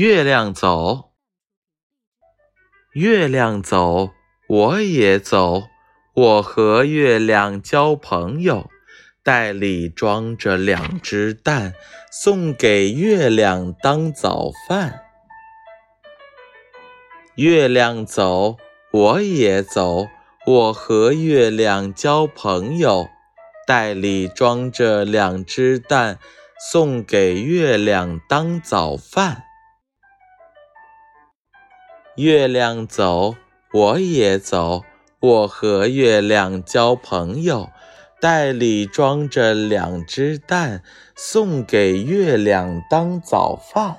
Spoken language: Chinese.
月亮走，月亮走，我也走。我和月亮交朋友，袋里装着两只蛋，送给月亮当早饭。月亮走，我也走。我和月亮交朋友，袋里装着两只蛋，送给月亮当早饭。月亮走，我也走。我和月亮交朋友，袋里装着两只蛋，送给月亮当早饭。